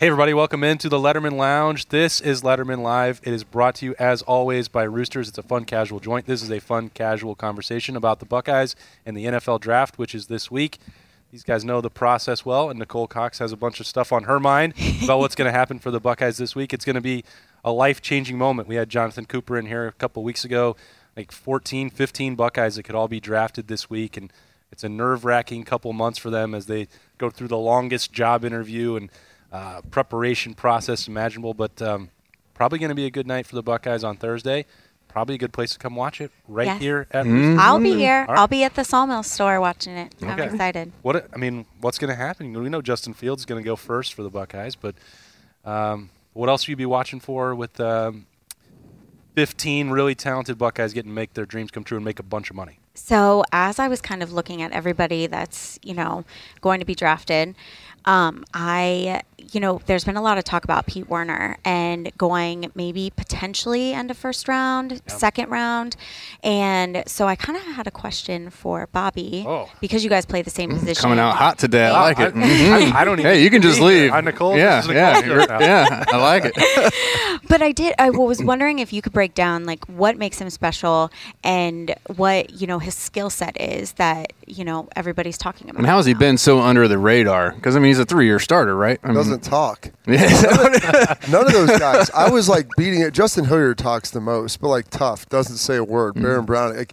Hey, everybody, welcome into the Letterman Lounge. This is Letterman Live. It is brought to you, as always, by Roosters. It's a fun, casual joint. This is a fun, casual conversation about the Buckeyes and the NFL draft, which is this week. These guys know the process well, and Nicole Cox has a bunch of stuff on her mind about what's going to happen for the Buckeyes this week. It's going to be a life changing moment. We had Jonathon Cooper in here a couple weeks ago, like 14, 15 Buckeyes that could all be drafted this week, and it's a nerve wracking couple months for them as they go through the longest job interview and uh, preparation process imaginable. But um, probably going to be a good night for the Buckeyes on Thursday. Probably a good place to come watch it right Yes. here at. I'll be here. All right. I'll be at the Sawmill store watching it. I'm excited. What I mean, what's going to happen? We know Justin Fields is going to go first for the Buckeyes, but um, what else will you be watching for with um, 15 really talented Buckeyes getting to make their dreams come true and make a bunch of money? So as I was kind of looking at everybody that's you know going to be drafted, um, I you know there's been a lot of talk about Pete Werner and going maybe potentially end of first round, second round, and so I kind of had a question for Bobby Oh. because you guys play the same position. Coming out hot today. I like it. I, Mhm. I, I don't even. Hey, you can just be here. leave. Hi, Nicole. Yeah, This is yeah, Nicole's you're- show now. yeah. I like it. But I did. I was wondering if you could break down like what makes him special and what you know his skill set is that you know everybody's talking about. And how has he been so under the radar? Because I mean, he's a three-year starter, right? I mean, doesn't talk. None of those guys. I was like beating it. Justin Hilliard talks the most, but like tough, doesn't say a word. Mm-hmm. Baron Brown, like,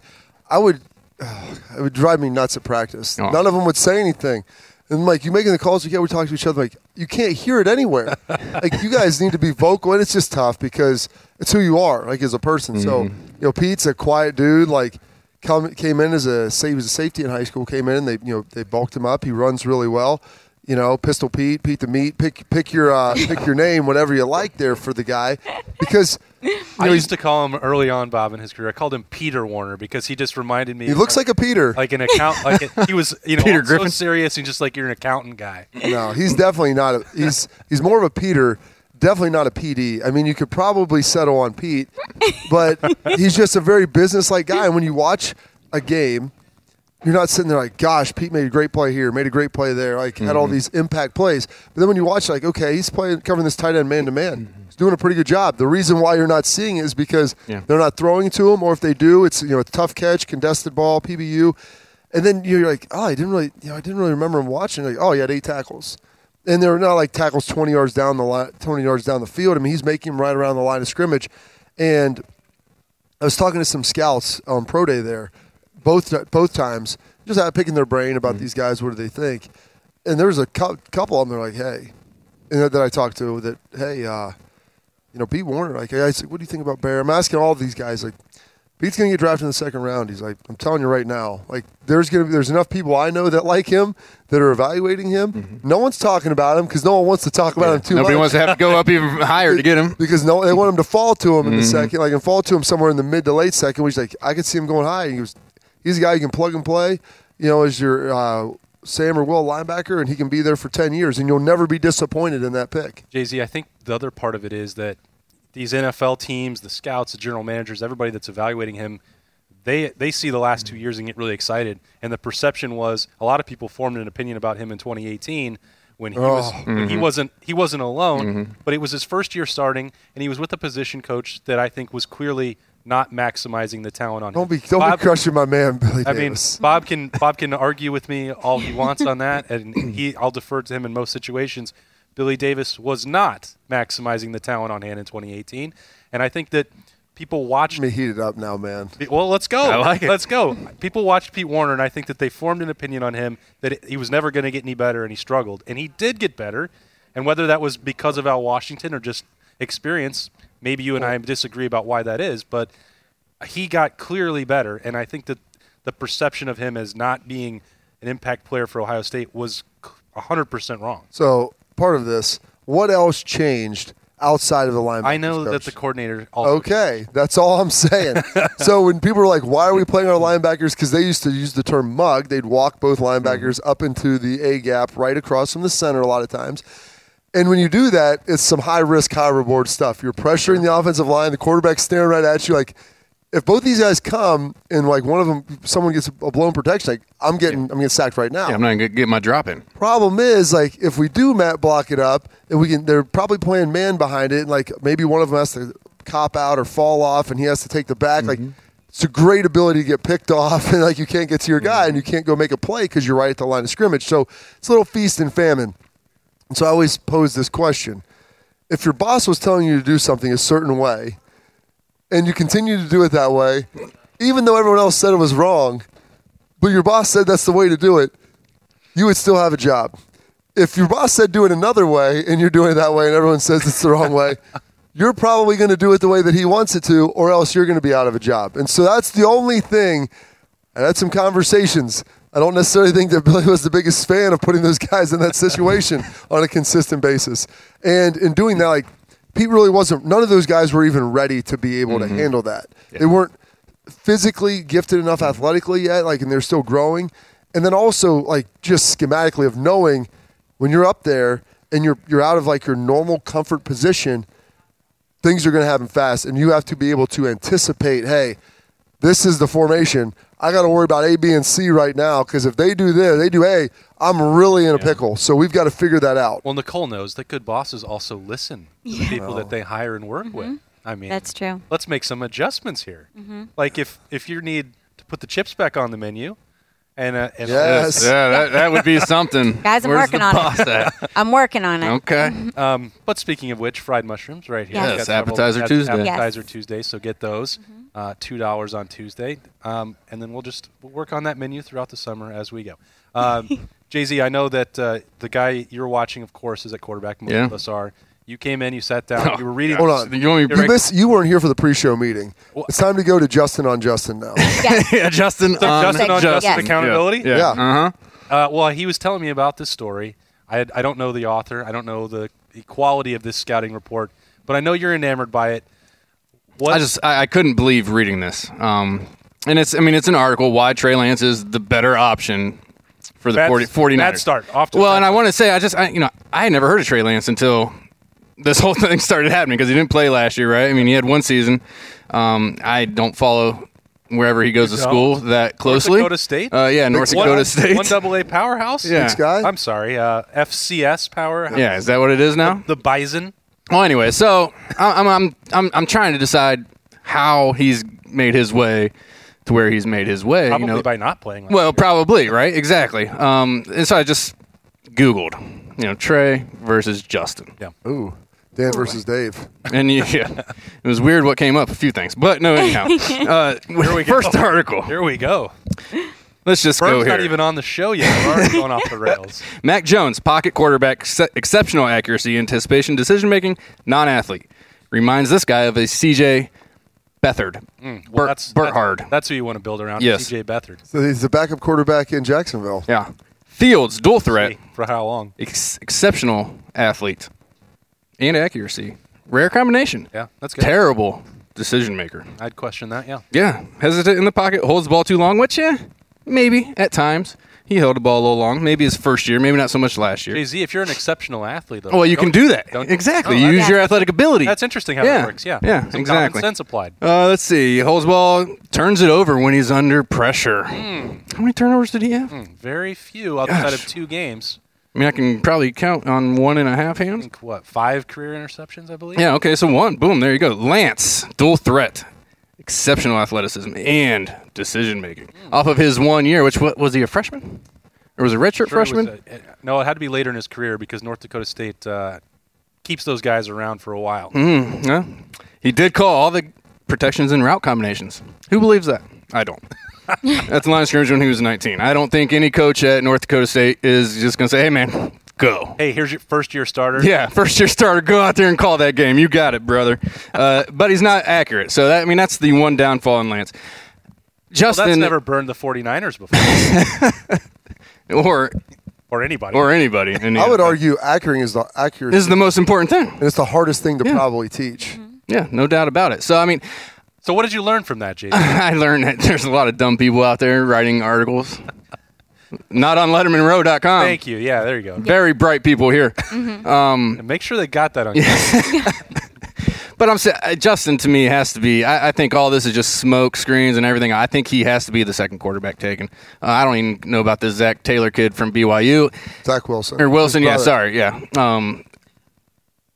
I would, it would drive me nuts at practice. Oh. None of them would say anything. And like you making the calls, like, yeah, we talk to each other. Like you can't hear it anywhere. like you guys need to be vocal, and it's just tough because it's who you are, like as a person. So Mm-hmm. you know, Pete's a quiet dude. Like come came in as a he was a safety in high school. Came in, and they you know they bulked him up. He runs really well. You know, Pistol Pete, Pete the Meat. Pick pick your uh, pick your name, whatever you like there for the guy, because you I know, used to call him early on, Bob, in his career. I called him Peter Warner because he just reminded me. he of, looks like a Peter. like an account. Like a, he was, you know, Peter so Griffin. serious and just like you're an accountant guy. No, he's definitely not. A, he's he's more of a Peter. Definitely not a PD. I mean, you could probably settle on Pete, but he's just a very business-like guy. And when you watch a game, you're not sitting there like, "Gosh, Pete made a great play here, made a great play there, like had all Mm-hmm. these impact plays." But then when you watch, like, okay, he's playing covering this tight end man to man. He's doing a pretty good job. The reason why you're not seeing it is because Yeah. they're not throwing to him, or if they do, it's you know a tough catch, contested ball, PBU. And then you're like, oh, I didn't really, you know, I didn't really remember him watching. Like, oh, he had eight tackles, and they were not like tackles 20 yards down the line, 20 yards down the field. I mean, he's making them right around the line of scrimmage. And I was talking to some scouts on pro day there, both both times, just out picking their brain about these guys. What do they think? And there was a cou- couple of them. They're like, hey, and that, that I talked to that, hey, uh, you know, Pete Warner. Like, I said, what do you think about Bear? I'm asking all these guys, like, Pete's gonna get drafted in the second round. He's like, I'm telling you right now, like there's gonna be there's enough people I know that like him that are evaluating him. No one's talking about him because no one wants to talk about him too Nobody much. wants to have to go up even higher to get him. because no, they want him to fall to him in the Mm-hmm. second, like and fall to him somewhere in the mid to late second. Which like I could see him going high. And he goes, he's a guy you can plug and play. You know, as your uh, Sam or Will linebacker, and he can be there for ten years, and you'll never be disappointed in that pick. Jay Z, I think the other part of it is that these NFL teams, the scouts, the general managers, everybody that's evaluating him, they they see the last two years and get really excited. And the perception was a lot of people formed an opinion about him in 2018 when he was Oh. when he wasn't he wasn't alone, but it was his first year starting, and he was with a position coach that I think was clearly not maximizing the talent on hand. Don't him. be don't Bob- be crushing my man Billy Davis. I mean, Bob can Bob can argue with me all he wants on that, and he I'll defer to him in most situations. Billy Davis was not maximizing the talent on hand in 2018, and I think that people watched. Let me heat it up now, man. Well, let's go. I like it. Let's go. People watched Pete Warner, and I think that they formed an opinion on him that it- he was never going to get any better, and he struggled, and he did get better. And whether that was because of Al Washington or just experience, maybe you and I disagree about why that is, but he got clearly better, and I think that the perception of him as not being an impact player for Ohio State was 100% wrong. So part of this. What else changed outside of the line? I know that the coordinator also. Okay, that's all I'm saying. so when people are like, "Why are we playing our linebackers?" Because they used to use the term "mug." They'd walk both linebackers mm-hmm. up into the A gap, right across from the center, a lot of times. And when you do that, it's some high risk, high reward stuff. You're pressuring the offensive line. The quarterback's staring right at you. Like, if both these guys come and like one of them, someone gets a blown protection, like I'm getting, I'm getting sacked right now. Yeah, I'm not gonna get my drop in. Problem is, like, if we do Matt block it up, and we can, they're probably playing man behind it, and like maybe one of them has to cop out or fall off, and he has to take the back. Like, mm-hmm. it's a great ability to get picked off, and like you can't get to your mm-hmm. guy, and you can't go make a play because you're right at the line of scrimmage. So it's a little feast and famine. And so I always pose this question: If your boss was telling you to do something a certain way, and you continue to do it that way, even though everyone else said it was wrong, but your boss said that's the way to do it, you would still have a job. If your boss said do it another way and you're doing it that way and everyone says it's the wrong way, you're probably going to do it the way that he wants it to, or else you're going to be out of a job. And so that's the only thing. I had some conversations. I don't necessarily think that Billy was the biggest fan of putting those guys in that situation on a consistent basis. And in doing that, like Pete really wasn't. None of those guys were even ready to be able to mm-hmm. handle that. They weren't physically gifted enough athletically yet, like, and they're still growing. And then also, like, just schematically of knowing when you're up there and you're you're out of like your normal comfort position, things are going to happen fast, and you have to be able to anticipate. Hey, this is the formation. I got to worry about A, B, and C right now because if they do this, they do A, I'm really in a pickle. So we've got to figure that out. Well, Nicole knows that good bosses also listen to the people that they hire and work with. I mean, That's true. Let's make some adjustments here. Like if if you need to put the chips back on the menu, and uh, and Yes. Yeah, that, that would be something. Guys, I'm Where's working on it. I'm working on it. Okay. Um, but speaking of which, fried mushrooms right here. Yes. Yes, appetizer ap- Tuesday. Yes. Appetizer Tuesday. So get those. Uh, Two dollars on Tuesday, um, and then we'll just we'll work on that menu throughout the summer as we go. Um, Jay Z, I know that uh, the guy you're watching, of course, is at quarterback. Most Yeah. of us are. You came in, you sat down, you were reading. Hold on. You want me You, to missed, you weren't here for the pre-show meeting. It's time to go to Justin on Justin now. Yes. yeah, Justin. So um, Justin on Yes. Justin accountability. Yeah. Yeah. Uh huh. Uh, well, he was telling me about this story. I, I don't know the author. I don't know the, the quality of this scouting report, but I know you're enamored by it. What, I just I, I couldn't believe reading this. Um, and it's I mean it's an article why Trey Lance is the better option for the Bad- 40, 49ers. bad start. Off to well, bad and I want to say I just I, you know I had never heard of Trey Lance until this whole thing started happening because he didn't play last year, right? I mean he had one season. Um, I don't follow wherever he goes You to don't? school that North closely. Dakota State. Uh, yeah, North One- Dakota State. One double A powerhouse. Yeah. Big Sky? I'm sorry. Uh, FCS powerhouse. yeah, is that what it is now? The Bison. Well, anyway, so I'm I'm I'm I'm trying to decide how he's made his way to where he's made his way. Probably you know, by not playing. last Well, year. probably right, exactly. Um, and so I just Googled, you know, Trey versus Justin, yeah. Ooh, Dan versus Dave. and you, yeah, it was weird what came up. A few things, but no, anyhow. Uh, Here we go. first article. Here we go. Let's just go Berg's here. not even on the show yet. We're already going off the rails. Mac Jones, pocket quarterback, ex- exceptional accuracy, anticipation, decision making, non-athlete. Reminds this guy of a CJ Beathard. Mm, well, Bert, that's Bert that- Hard. That's who you want to build around. Yes. CJ Beathard. So he's the backup quarterback in Jacksonville. Yeah. Fields, dual threat, For how long? ex- exceptional athlete, and accuracy. Rare combination. Yeah, that's good. Terrible decision maker. I'd question that. Yeah. Yeah, hesitant in the pocket, holds the ball too long, which, yeah, maybe at times. He held the ball a little long. Maybe his first year, maybe not so much last year. Jay Z, if you're an exceptional athlete, though, well, you can don't- that. don't- exactly. Oh, you that's- use your athletic ability. That's interesting how Yeah. that works. Yeah. Yeah, Some exactly. Common sense applied. Uh, let's see. He holds ball, turns it over when he's under pressure. Hmm. How many turnovers did he have? Very few outside Gosh. of two games. I mean, I can probably count on one and a half I hands. think what five career interceptions, I believe. Yeah, okay, so one. Boom, there you go. Lance, dual threat, exceptional athleticism, and decision making. Off of his one year, which what, was he a freshman? Or was a redshirt Sure freshman? a- uh, no, it had to be later in his career because North Dakota State uh, keeps those guys around for a while. Mm, yeah. He did call all the protections and route combinations. Who believes that? I don't. That's the line of scrimmage when he was 19. I don't think any coach at North Dakota State is just going to say, hey, man, go. Hey, here's your first year starter. Yeah, first year starter, go out there and call that game. You got it, brother. Uh, but he's not accurate. So that I mean that's the one downfall in Lance. Well, Justin that's never burned the 49ers before. or or anybody. or anybody. in I would NFL. argue accuracy is the accuracy, this is the most important thing. and it's the hardest thing to Yeah. probably teach. Yeah, no doubt about it. So I mean, so what did you learn from that, Jason? I learned that there's a lot of dumb people out there writing articles. Not on LettermenRow.com. Thank you. Yeah, there you go. Very bright people here. And make sure they got that on. But I'm saying uh, Justin to me has to be. I, I think all this is just smoke screens and everything. I think he has to be the second quarterback taken. Uh, I don't even know about this Zach Taylor kid from BYU Zach Wilson or Wilson. His Yeah, brother. sorry. Yeah. Um,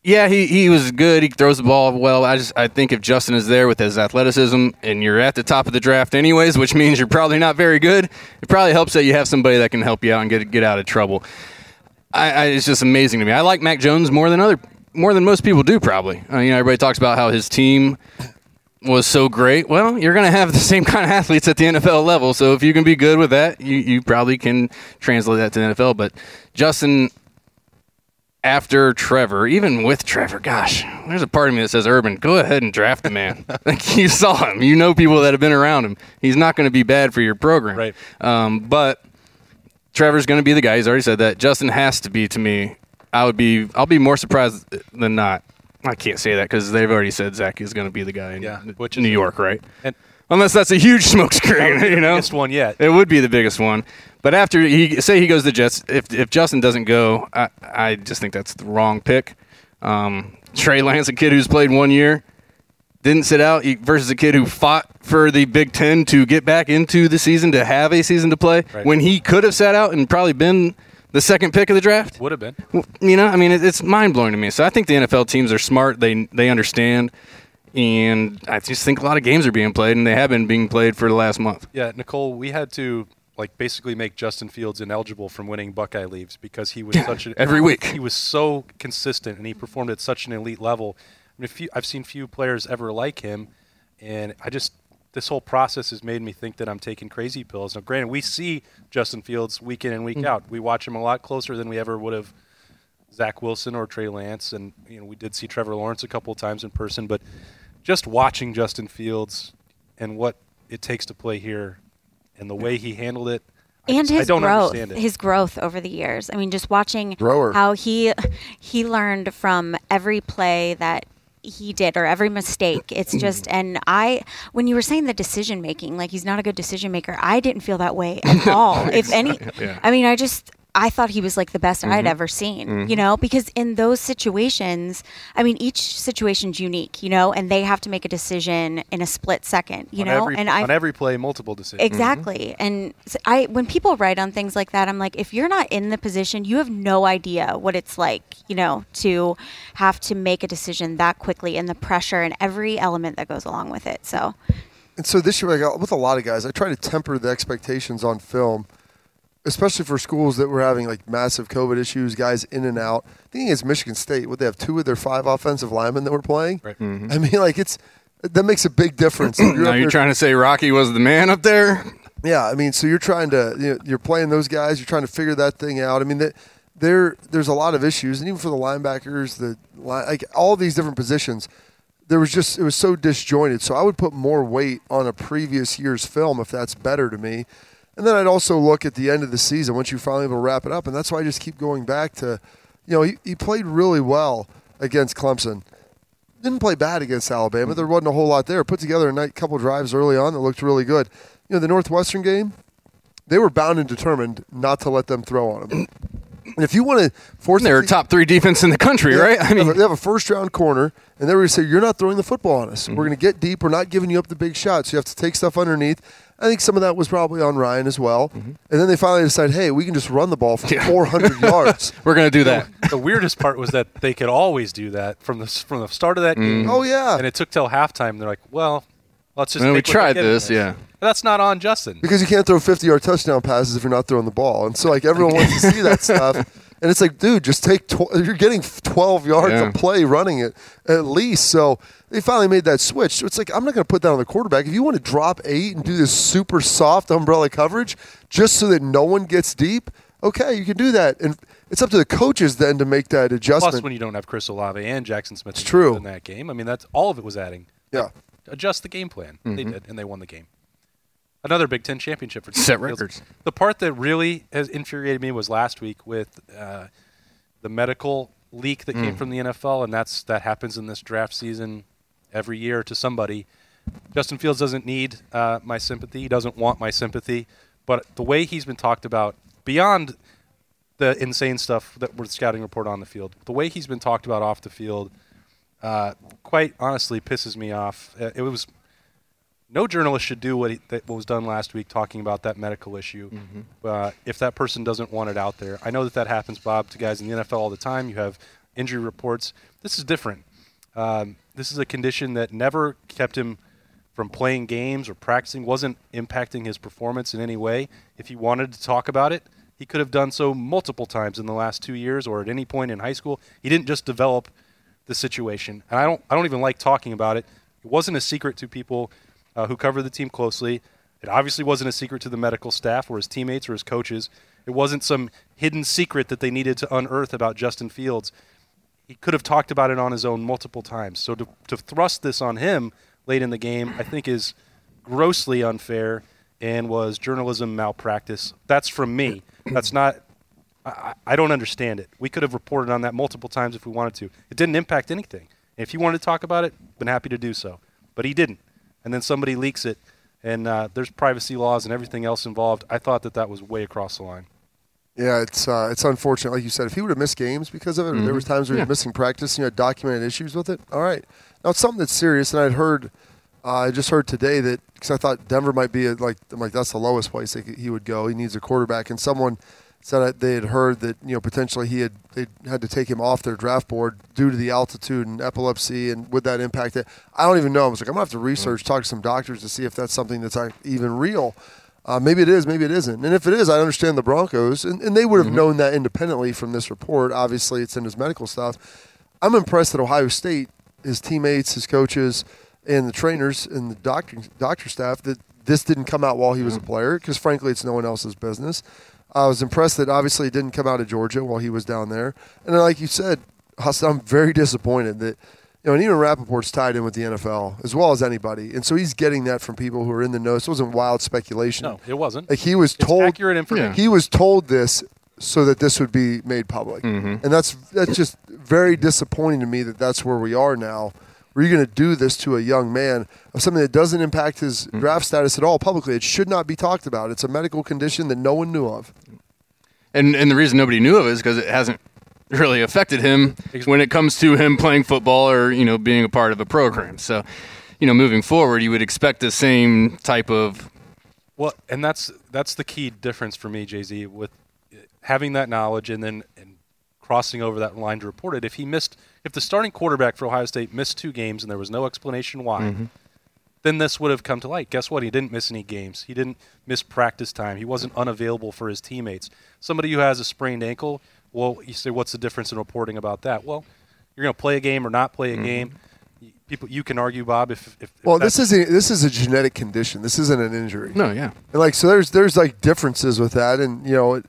yeah, he, he was good. He throws the ball well. I just I think if Justin is there with his athleticism and you're at the top of the draft anyways, which means you're probably not very good, it probably helps that you have somebody that can help you out and get get out of trouble. I, I, it's just amazing to me. I like Mac Jones more than other more than most people do. Probably, uh, you know, everybody talks about how his team was so great. Well, you're going to have the same kind of athletes at the NFL level. So if you can be good with that, you, you probably can translate that to the NFL. But Justin, after Trevor, even with Trevor, gosh, there's a part of me that says, Urban, go ahead and draft the man. like you saw him, you know people that have been around him. He's not going to be bad for your program. Right. Um, but Trevor's going to be the guy. He's already said that. Justin has to be to me. I would be. I'll be more surprised than not. I can't say that because they've already said Zach is going to be the guy in Yeah, which New York, right? And Unless that's a huge smokescreen, you know. biggest one yet. It would be the biggest one. But after he say he goes to Jets, if if Justin doesn't go, I, I just think that's the wrong pick. Um, Trey Lance, a kid who's played one year, didn't sit out versus a kid who fought for the Big Ten to get back into the season to have a season to play Right. when he could have sat out and probably been the second pick of the draft. Would have been. You know, I mean, it's mind blowing to me. So I think the NFL teams are smart. They they understand, and I just think a lot of games are being played, and they have been being played for the last month. Yeah, Nicole, we had to like basically make Justin Fields ineligible from winning Buckeye leaves because he was such a every week. He was so consistent and he performed at such an elite level. I mean, few, I've seen few players ever like him, and I just this whole process has made me think that I'm taking crazy pills. Now, granted, we see Justin Fields week in and week mm. out. We watch him a lot closer than we ever would have Zach Wilson or Trey Lance, and you know we did see Trevor Lawrence a couple of times in person, but just watching Justin Fields and what it takes to play here and the way he handled it, I and just- I his don't growth understand it. his growth over the years i mean just watching Grower. how he he learned from every play that he did or every mistake it's just and i when you were saying the decision making like he's not a good decision maker i didn't feel that way at all if any Yeah. i mean i just I thought he was like the best Mm-hmm. I'd ever seen, you mm-hmm. know, because in those situations, I mean, each situation's unique, you know, and they have to make a decision in a split second, you on know, every, and I on every play, multiple decisions. Mm-hmm. Exactly. And s- I when people write on things like that, I'm like, if you're not in the position, you have no idea what it's like, you know, to have to make a decision that quickly and the pressure and every element that goes along with it. So, And so this year, like, uh, with a lot of guys, I try to temper the expectations on film, especially for schools that were having like massive COVID issues, guys in and out. Thinking it's Michigan State, would they have two of their five offensive linemen that were playing? Right. Mm-hmm. I mean, like it's that makes a big difference. You're Now you're there- trying to say Rocky was the man up there? Yeah, I mean, so you're trying to you know, you're playing those guys. You're trying to figure that thing out. I mean, that there there's a lot of issues, and even for the linebackers, the like all these different positions, there was just it was so disjointed. So I would put more weight on a previous year's film if that's better to me. And then I'd also look at the end of the season once you finally able to wrap it up, and that's why I just keep going back to, you know, he, he played really well against Clemson didn't play bad against Alabama. There wasn't a whole lot there. Put together a nice couple drives early on that looked really good. You know, the Northwestern game, they were bound and determined not to let them throw on them. And if you want to force They're to- top three defense in the country, right? I a- mean, they have a first round corner, and they were going to say, You're not throwing the football on us. Mm-hmm. We're going to get deep. We're not giving you up the big shots. You have to take stuff underneath. I think some of that was probably on Ryan as well. And then they finally decided, Hey, we can just run the ball for Mm-hmm. Yeah. 400 yards. we're going to do that. the weirdest part was that they could always do that from the from the start of that game. Oh, yeah. And it took till halftime. They're like, well, let's just. Well, we take what we're tried this, yeah. But that's not on Justin. because you can't throw 50 yard touchdown passes if you're not throwing the ball. And so, like, everyone wants to see that stuff. And it's like, dude, just take, tw- you're getting 12 yards Yeah. of play running it at least. So they finally made that switch. So it's like, I'm not going to put that on the quarterback. If you want to drop eight and do this super soft umbrella coverage just so that no one gets deep, okay, you can do that. And it's up to the coaches then to make that adjustment. Plus, when you don't have Chris Olave and Jackson Smith It's true. in that game, I mean, that's all of it was adding. yeah. Adjust the game plan. They Mm-hmm. did, and they won the game. Another Big Ten championship for Set Justin Fields. records. The part that really has infuriated me was last week with uh, the medical leak that Mm. came from the NFL, and that's that happens in this draft season every year to somebody. Justin Fields doesn't need uh, my sympathy. He doesn't want my sympathy. But the way he's been talked about, beyond the insane stuff that we're scouting report on the field, the way he's been talked about off the field, uh, quite honestly, pisses me off. Uh, It was no journalist should do what, he, that what was done last week, talking about that medical issue. Uh, if that person doesn't want it out there, I know that that happens, Bob, to guys in the NFL all the time. You have injury reports. This is different. Um, this is a condition that never kept him from playing games or practicing, wasn't impacting his performance in any way. If he wanted to talk about it, he could have done so multiple times in the last two years or at any point in high school. He didn't just develop the situation, and I don't. I don't even like talking about it. It wasn't a secret to people uh, who cover the team closely. It obviously wasn't a secret to the medical staff or his teammates or his coaches. It wasn't some hidden secret that they needed to unearth about Justin Fields. He could have talked about it on his own multiple times. So to, to thrust this on him late in the game, I think is grossly unfair and was journalism malpractice. That's from me. That's not. I, I don't understand it. We could have reported on that multiple times if we wanted to. It didn't impact anything. If he wanted to talk about it, been happy to do so. But he didn't. And then somebody leaks it, and uh, there's privacy laws and everything else involved. I thought that that was way across the line. Yeah, it's uh, it's unfortunate. Like you said, if he would have missed games because of it, or there was times where he was missing practice and you had documented issues with it. All right, now it's something that's serious, and I'd heard, uh, I just heard today that because I thought Denver might be a, like I'm like that's the lowest place he would go. He needs a quarterback, and someone said that they had heard that you know potentially he had they had to take him off their draft board due to the altitude and epilepsy, and would that impact it? I don't even know. I was like, I'm gonna have to research, mm. talk to some doctors to see if that's something that's even real. Uh, maybe it is, maybe it isn't. And if it is, I understand the Broncos, and, and they would have mm-hmm. known that independently from this report. Obviously, it's in his medical stuff. I'm impressed that Ohio State, his teammates, his coaches, and the trainers and the doctor doctor staff that this didn't come out while he was mm-hmm. a player because frankly, it's no one else's business. I was impressed that obviously it didn't come out of Georgia while he was down there. And like you said, Hassan, I'm very disappointed that you know, and even Rapoport's tied in with the NFL as well as anybody, and so he's getting that from people who are in the know. So it wasn't wild speculation. No, it wasn't. Like he was It's told accurate information. He was told this so that this would be made public, mm-hmm. and that's that's just very disappointing to me that that's where we are now. Where you're going to do this to a young man of something that doesn't impact his mm. draft status at all publicly? It should not be talked about. It's a medical condition that no one knew of. And and the reason nobody knew of it is because it hasn't really affected him when it comes to him playing football or you know being a part of a program. So, you know, moving forward, you would expect the same type of Well, and that's that's the key difference for me, Jay Z, with having that knowledge and then and crossing over that line to report it. If he missed, if the starting quarterback for Ohio State missed two games and there was no explanation why, mm-hmm. Then this would have come to light. Guess what? He didn't miss any games. He didn't miss practice time. He wasn't unavailable for his teammates. Somebody who has a sprained ankle, well, you say, what's the difference in reporting about that? Well, you're going to play a game or not play a mm-hmm. game. People, you can argue, Bob, if, if, if Well, that's- this is a, this is a genetic condition. This isn't an injury. no, yeah. And like so, there's there's like differences with that, and you know, it,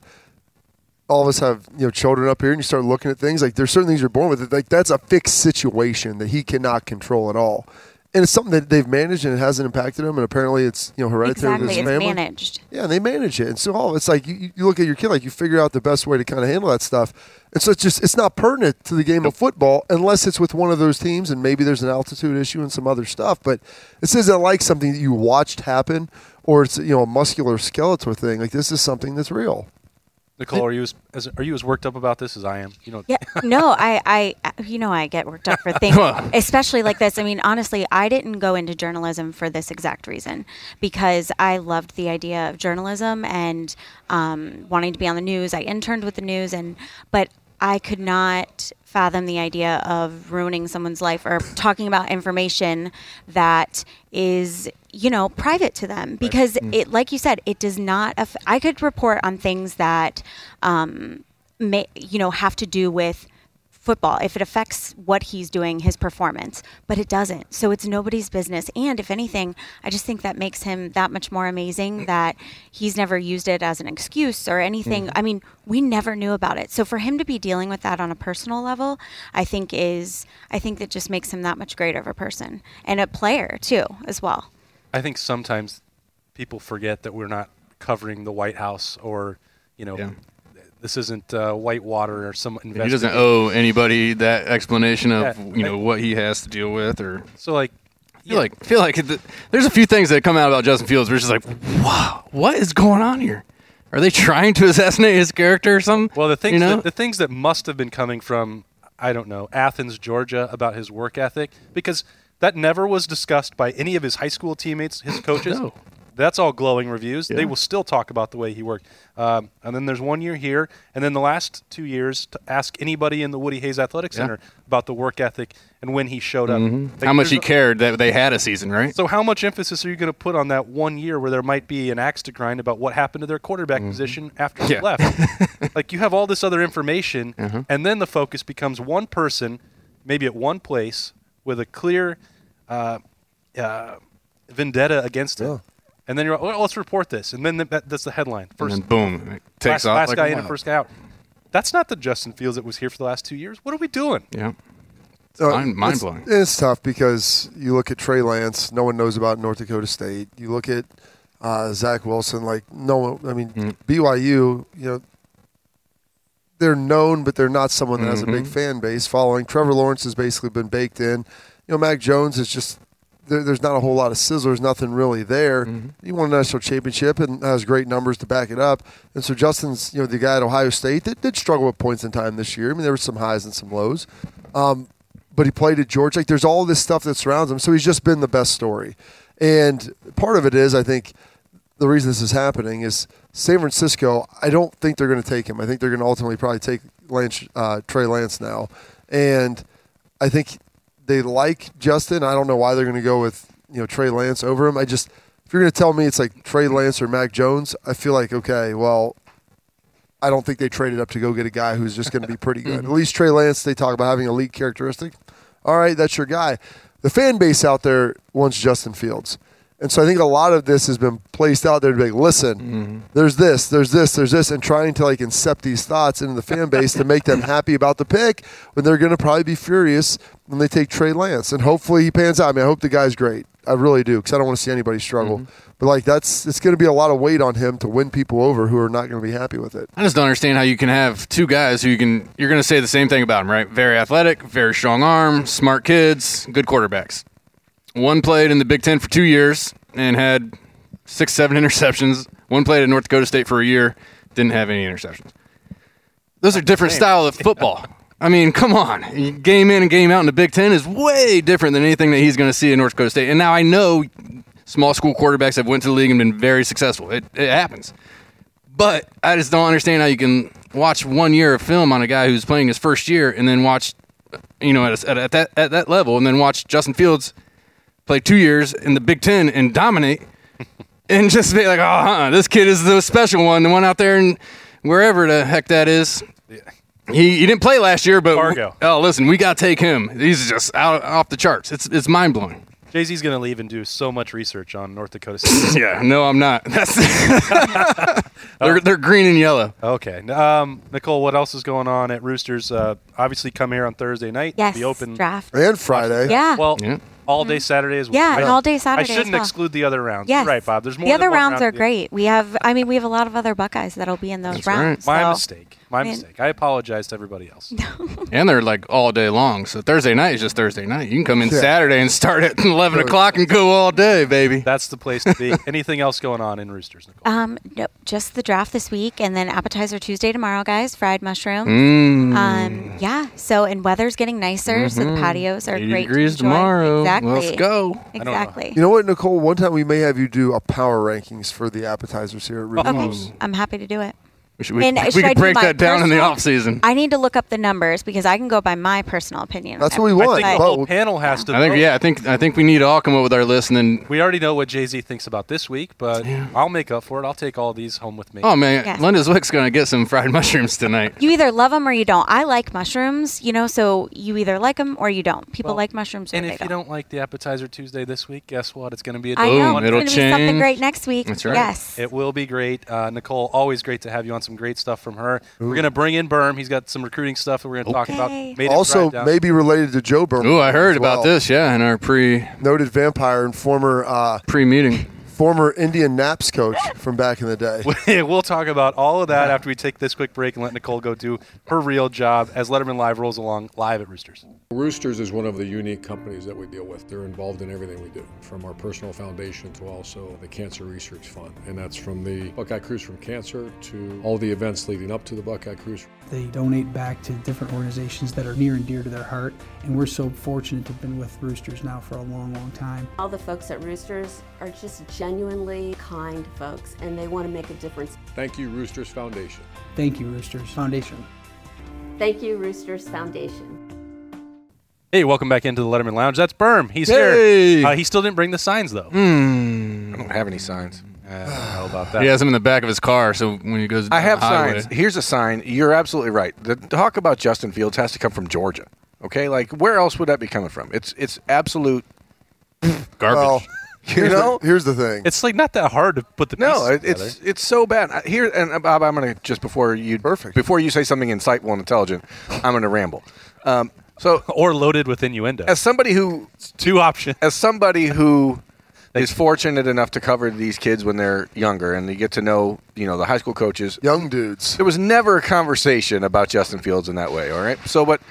all of us have you know children up here, and you start looking at things like there's certain things you're born with. Like that's a fixed situation that he cannot control at all, and it's something that they've managed and it hasn't impacted them. And apparently, it's you know hereditary to Exactly, his it's family. managed. Yeah, and they manage it, and so all it's like you, you look at your kid, like you figure out the best way to kind of handle that stuff. And so it's just it's not pertinent to the game of football unless it's with one of those teams, and maybe there's an altitude issue and some other stuff. But this isn't like something that you watched happen, or it's you know a muscular skeletal thing. Like this is something that's real. Nicole, are you as, as are you as worked up about this as I am? You know, Yeah, no, I, I, you know, I get worked up for things, especially like this. I mean, honestly, I didn't go into journalism for this exact reason because I loved the idea of journalism and um, wanting to be on the news. I interned with the news, and but I could not fathom the idea of ruining someone's life or talking about information that is you know private to them. Because it like you said it does not aff- i could report on things that um, may, you know have to do with football if it affects what he's doing his performance but it doesn't. So it's nobody's business. And if anything i just think that makes him that much more amazing mm. that he's never used it as an excuse or anything. Mm-hmm. I mean we never knew about it. So for him to be dealing with that on a personal level i think is i think that just makes him that much greater of a person and a player too as well. I think sometimes people forget that we're not covering the White House or you know Yeah. This isn't uh, Whitewater or some He doesn't owe anybody that explanation of Yeah. you know what he has to deal with, or So like, I feel like I feel like th- there's a few things that come out about Justin Fields where it's just like, wow, what is going on here? Are they trying to assassinate his character or something? Well, the things you know, that, the things that must have been coming from I don't know Athens, Georgia, about his work ethic, because that never was discussed by any of his high school teammates, his coaches. No. That's all glowing reviews. They will still talk about the way he worked. Um, and then there's one year here, and then the last two years to ask anybody in the Woody Hayes Athletic Yeah. Center about the work ethic and when he showed up. Mm-hmm. how much he cared that they had a season, right? So, how much emphasis are you going to put on that one year where there might be an axe to grind about what happened to their quarterback position after he Mm-hmm. Left? like, you have all this other information, Uh-huh. and then the focus becomes one person, maybe at one place, with a clear uh, uh, vendetta against it. Yeah. And then you're like, well, let's report this. And then that, that's the headline. and First, then boom, it takes last, off last like guy in and first guy out. That's not the Justin Fields that was here for the last two years. What are we doing? Yeah, Uh, mind- it's- mind-blowing. It's, tough because you look at Trey Lance, no one knows about North Dakota State. You look at uh, Zach Wilson, like no one. I mean, Mm. BYU, you know, they're known, but they're not someone that has a big Mhm. fan base following. Trevor Lawrence has basically been baked in. You know, Mac Jones is just. There, there's not a whole lot of sizzlers, nothing really there. Mm-hmm. He won a national championship and has great numbers to back it up. And so Justin's, you know, the guy at Ohio State that did struggle with points in time this year. I mean, there were some highs and some lows but he played at Georgia. Like there's all this stuff that surrounds him. So he's just been the best story. And part of it is, I think, the reason this is happening is San Francisco. I don't think they're going to take him. I think they're going to ultimately probably take Lance, uh, Trey Lance now. And I think they like Justin. I don't know why they're going to go with you know Trey Lance over him. I just if you're going to tell me it's like Trey Lance or Mac Jones, I feel like okay, well. I don't think they traded up to go get a guy who's just going to be pretty good. At mm-hmm. least Trey Lance, they talk about having elite characteristic. All right, that's your guy. The fan base out there wants Justin Fields. And so I think a lot of this has been placed out there to be like, listen, mm-hmm. there's this, there's this, there's this, and trying to like incept these thoughts into the fan base to make them happy about the pick when they're going to probably be furious when they take Trey Lance. And hopefully he pans out. I mean, I hope the guy's great. I really do because I don't want to see anybody struggle. Mm-hmm. But like that's it's going to be a lot of weight on him to win people over who are not going to be happy with it. I just don't understand how you can have two guys who you can. You're going to say the same thing about them, right? Very athletic, very strong arm, smart kids, good quarterbacks. One played in the Big Ten for two years and had six, seven interceptions. One played at North Dakota State for a year, didn't have any interceptions. Those are different style of football. I mean, come on. Game in and game out in the Big Ten is way different than anything that he's going to see in North Dakota State. And now I know small school quarterbacks have went to the league and been very successful. It, it happens. But I just don't understand how you can watch one year of film on a guy who's playing his first year and then watch, you know, at, a, at, at that at that level, and then watch Justin Fields play two years in the Big Ten and dominate, and just be like, oh, huh, this kid is the special one, the one out there and wherever the heck that is. He, he didn't play last year, but Fargo. oh, listen, we got to take him. He's just out off the charts. It's it's mind blowing. Jay Z's going to leave and do so much research on North Dakota State. Yeah, no, I'm not. That's they're they're green and yellow. Okay. Um, Nicole, what else is going on at Roosters? Uh, obviously, come here on Thursday night. Yes, The open. draft. And Friday. Yeah. Well, Yeah. All mm-hmm. day Saturday as well. Yeah, I- and all day Saturday I shouldn't well. exclude the other rounds. Yes. Right, Bob. There's more. the than other one rounds round are great. We have, I mean, we have a lot of other Buckeyes that'll be in those That's right. rounds. My mistake. My I mean- mistake. I apologize to everybody else. And they're like all day long. So Thursday night is just Thursday night. You can come in Yeah. Saturday and start at 11 o'clock and go all day, baby. That's the place to be. Anything else going on in Roosters, Nicole? Um, no, just the draft this week, and then appetizer Tuesday tomorrow, guys. Fried mushrooms. Mm. Um, yeah. So, and weather's getting nicer, so the patios are 80 great. to degrees enjoy. tomorrow. Exactly. Let's go. Exactly. You know what, Nicole? One time we may have you do a power rankings for the appetizers here at Roosters. Okay, I'm happy to do it. We, should, we, And we should I could break my that down in the off season. I need to look up the numbers because I can go by my personal opinion. That's what we want. I think But- the whole panel has to. I think vote. yeah, I think I think we need to all come up with our list and then We already know what Jay Z thinks about this week, but I'll make up for it. I'll take all these home with me. Oh man, Yes. Linda Zwick's gonna get some fried mushrooms tonight. You either love them or you don't. I like mushrooms, you know, so you either like them or you don't. People Well, like mushrooms or and they if you don't. don't like the appetizer Tuesday this week, guess what? It's going to be a I different know. one. It's it'll going to be something great next week. That's right. Yes. It will be great. Uh, Nicole, always great to have you on some great stuff from her. We're going to bring in Birm. He's got some recruiting stuff that we're going to talk about. Made Also, maybe related to Joe Burrow. Ooh, I heard as about this. Yeah, in our pre Noted vampire and former uh, pre meeting. Former Indian Naps coach from back in the day. we'll talk about all of that after we take this quick break and let Nicole go do her real job as Letterman Live rolls along live at Roosters. Roosters is one of the unique companies that we deal with. They're involved in everything we do, from our personal foundation to also the Cancer Research Fund. And that's from the Buckeye Cruise from Cancer to all the events leading up to the Buckeye Cruise. They donate back to different organizations that are near and dear to their heart, and we're so fortunate to have been with Roosters now for a long, long time. All the folks at Roosters are just genuinely kind folks, and they want to make a difference. Thank you, Roosters Foundation. Thank you, Roosters Foundation. Thank you, Roosters Foundation. Hey, welcome back into the Letterman Lounge. That's Birm. He's Hey. here. Uh, he still didn't bring the signs though. Hmm. I don't have any signs. I don't know about that. He has them in the back of his car, so when he goes, I have highway- signs. Here's a sign. You're absolutely right. The talk about Justin Fields has to come from Georgia. Okay, like where else would that be coming from? It's it's absolute. Garbage. Well, You here's, know, the, here's the thing. It's like not that hard to put the no, it, it's it's so bad. Here and uh, Bob, I'm gonna just before you Perfect. before you say something insightful and intelligent, I'm gonna ramble. Um, so or loaded with innuendo. as somebody who Two options. as somebody who is fortunate enough to cover these kids when they're younger and you get to know you know the high school coaches Young dudes. there was never a conversation about Justin Fields in that way. All right. So, but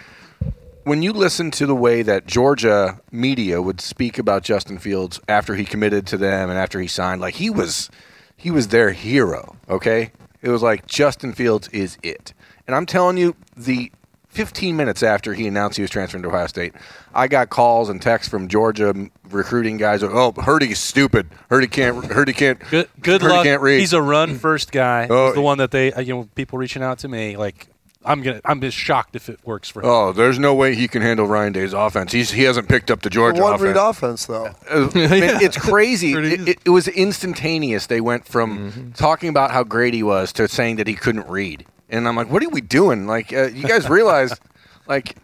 when you listen to the way that Georgia media would speak about Justin Fields after he committed to them and after he signed, like he was, he was their hero. Okay. It was like Justin Fields is it. And I'm telling you, the 15 minutes after he announced he was transferring to Ohio State, I got calls and texts from Georgia recruiting guys. Oh, heard he's stupid. Heard he can't. Heard he can't. Good, good heard he luck. Can't read. He's a run first guy. Oh. He's the one that they, uh, you know, people reaching out to me like, I'm gonna, I'm just shocked if it works for him. Oh, there's no way he can handle Ryan Day's offense. He's he hasn't picked up the Georgia One offense. read offense, though. Uh, man, it's crazy. It, it, it was instantaneous. They went from talking about how great he was to saying that he couldn't read, and I'm like, "What are we doing? Like, uh, you guys realize, like,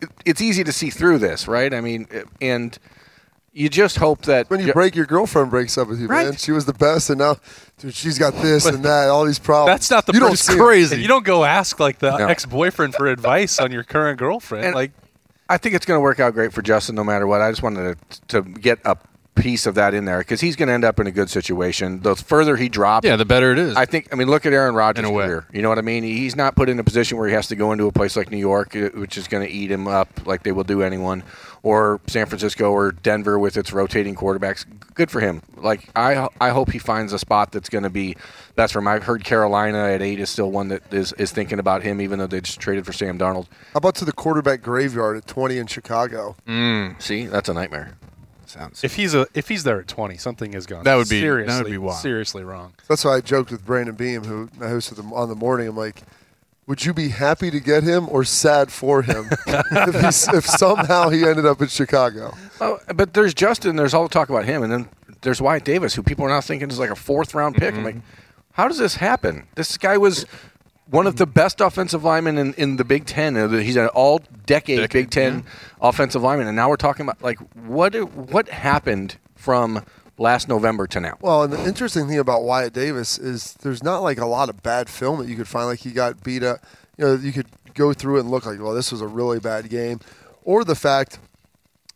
it, it's easy to see through this, right? I mean, uh, and you just hope that When you break, your girlfriend breaks up with you, man. She was the best, and now, dude, she's got this and that, all these problems. That's not the you don't first see 'em. crazy. You don't go ask like the No. ex-boyfriend for advice on your current girlfriend. And- like, I think it's going to work out great for Justin no matter what. I just wanted to, to get a piece of that in there because he's going to end up in a good situation. The further he drops, yeah, the better it is. I think. I mean, look at Aaron Rodgers' In a way. career. You know what I mean? He's not put in a position where he has to go into a place like New York, uh, which is going to eat him up like they will do anyone, or San Francisco or Denver with its rotating quarterbacks. Good for him. Like I, I hope he finds a spot that's going to be best for him. I've heard Carolina at eight is still one that is, is thinking about him, even though they just traded for Sam Darnold. How about to the quarterback graveyard at 20 in Chicago? See, that's a nightmare. Sounds. if he's a, if he's there at 20, something has gone. That would be- that would seriously, be wild. seriously wrong. That's why I joked with Brandon Beam, who I hosted them on the morning. I'm like, would you be happy to get him or sad for him if, he's, if somehow he ended up in Chicago? Oh, but there's Justin. There's all the talk about him, and then there's Wyatt Davis, who people are now thinking is like a fourth round pick. I'm like, how does this happen? This guy was one of the best offensive linemen in, in the Big Ten. Uh, He's an all decade Decade, Big Ten offensive lineman, and now we're talking about like what what happened from last November to now. Well, and the interesting thing about Wyatt Davis is there's not like a lot of bad film that you could find. Like he got beat up. You know, you could go through it and look like, well, this was a really bad game, or the fact